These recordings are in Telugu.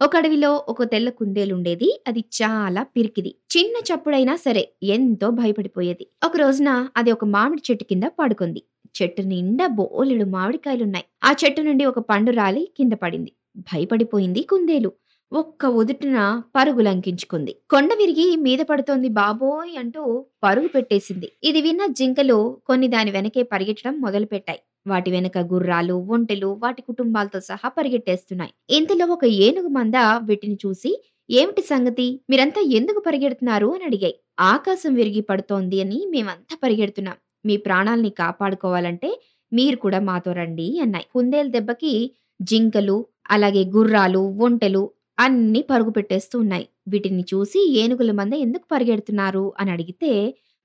ఒక అడవిలో ఒక తెల్ల కుందేలుండేది. అది చాలా పిరికిది. చిన్న చప్పుడైనా సరే ఎంతో భయపడిపోయేది. ఒక రోజున అది ఒక మామిడి చెట్టు కింద పడుకుంది. చెట్టు నిండా బోలెడు మామిడికాయలున్నాయి. ఆ చెట్టు నుండి ఒక పండు రాలి కింద పడింది. భయపడిపోయింది కుందేలు. ఒక్క ఒదుటిన పరుగు లంకించుకుంది. కొండ విరిగి మీద పడుతోంది బాబోయ్! అంటూ పరుగు పెట్టేసింది. ఇది విన్న జింకలు కొన్ని దాని వెనకే పరిగెట్టడం మొదలుపెట్టాయి. వాటి వెనుక గుర్రాలు, ఒంటెలు వాటి కుటుంబాలతో సహా పరిగెట్టేస్తున్నాయి. ఇంతలో ఒక ఏనుగు మంద వీటిని చూసి ఏమిటి సంగతి? మీరంతా ఎందుకు పరిగెడుతున్నారు? అని అడిగాయి. ఆకాశం విరిగి పడుతోంది అని మేమంతా పరిగెడుతున్నాం. మీ ప్రాణాల్ని కాపాడుకోవాలంటే మీరు కూడా మాతో రండి అన్నాయి. కుందేలు దెబ్బకి జింకలు, అలాగే గుర్రాలు, ఒంటెలు అన్ని పరుగు పెట్టేస్తూ ఉన్నాయి. వీటిని చూసి ఏనుగుల మంద ఎందుకు పరిగెడుతున్నారు? అని అడిగితే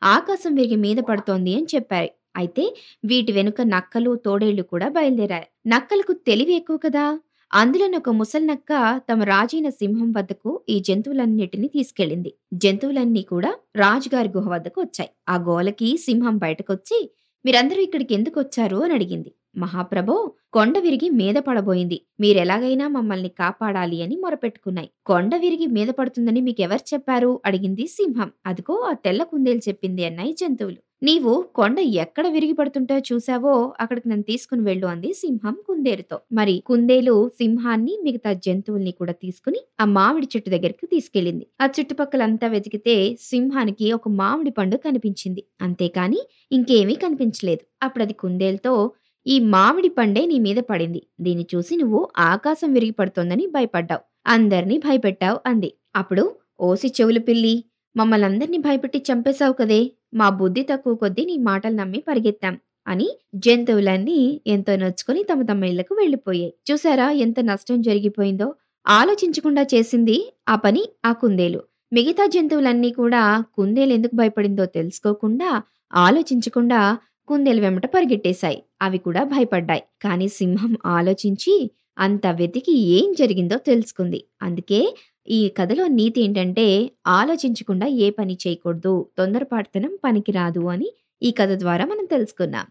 ఆకాశం విరిగి మీద పడుతోంది అని చెప్పారు అయితే వీటి వెనుక నక్కలు, తోడేళ్ళు కూడా బయలుదేరాయి. నక్కలకు తెలివి ఎక్కువ కదా! అందులోని ఒక ముసలినక్క తమ రాజైన సింహం వద్దకు ఈ జంతువులన్నిటిని తీసుకెళ్ళింది. జంతువులన్నీ కూడా రాజుగారి గుహ వద్దకు వచ్చాయి. ఆ గోలకి సింహం బయటకొచ్చి మీరందరూ ఇక్కడికి ఎందుకు వచ్చారు అని అడిగింది. మహాప్రభో! కొండ విరిగి మీద పడబోయింది. మీరెలాగైనా మమ్మల్ని కాపాడాలి అని మొరపెట్టుకున్నాయి. కొండ విరిగి మీద పడుతుందని మీకెవరు చెప్పారు? అడిగింది సింహం. అదిగో ఆ తెల్ల కుందేలు చెప్పింది అన్నాయి జంతువులు. నీవు కొండ ఎక్కడ విరిగి చూశావో అక్కడికి నన్ను తీసుకుని వెళ్ళు అంది సింహం కుందేలుతో. మరి కుందేలు సింహాన్ని మిగతా జంతువుల్ని కూడా తీసుకుని ఆ మామిడి చెట్టు దగ్గరికి తీసుకెళ్ళింది. ఆ చుట్టుపక్కలంతా వెతికితే సింహానికి ఒక మామిడి పండు కనిపించింది. అంతేకాని ఇంకేమీ కనిపించలేదు. అప్పుడది కుందేలుతో ఈ మామిడి పండే నీ మీద పడింది. దీన్ని చూసి నువ్వు ఆకాశం విరిగి పడుతోందని భయపడ్డావు. అందరినీ భయపెట్టావు అంది. అప్పుడు ఓసి చెవులు పిల్లి! మమ్మల్నందర్నీ భయపెట్టి చంపేశావు కదే! మా బుద్ధి తక్కువ కొద్దీ నీ మాటలు నమ్మి పరిగెత్తాం అని జంతువులన్నీ ఎంతో నొచ్చుకొని తమ తమ ఇళ్ళకు వెళ్ళిపోయాయి. చూసారా ఎంత నష్టం జరిగిపోయిందో? ఆలోచించకుండా చేసింది ఆ పని ఆ కుందేలు. మిగతా జంతువులన్నీ కూడా కుందేలు ఎందుకు భయపడిందో తెలుసుకోకుండా, ఆలోచించకుండా కుందేలు వెంబట పరిగెట్టేశాయి. అవి కూడా భయపడ్డాయి. కానీ సింహం ఆలోచించి అంత వెతికి ఏం జరిగిందో తెలుసుకుంది. అందుకే ఈ కథలో నీతి ఏంటంటే ఆలోచించకుండా ఏ పని చేయకూడదు. తొందరపాటుతనం పనికిరాదు అని ఈ కథ ద్వారా మనం తెలుసుకున్నాం.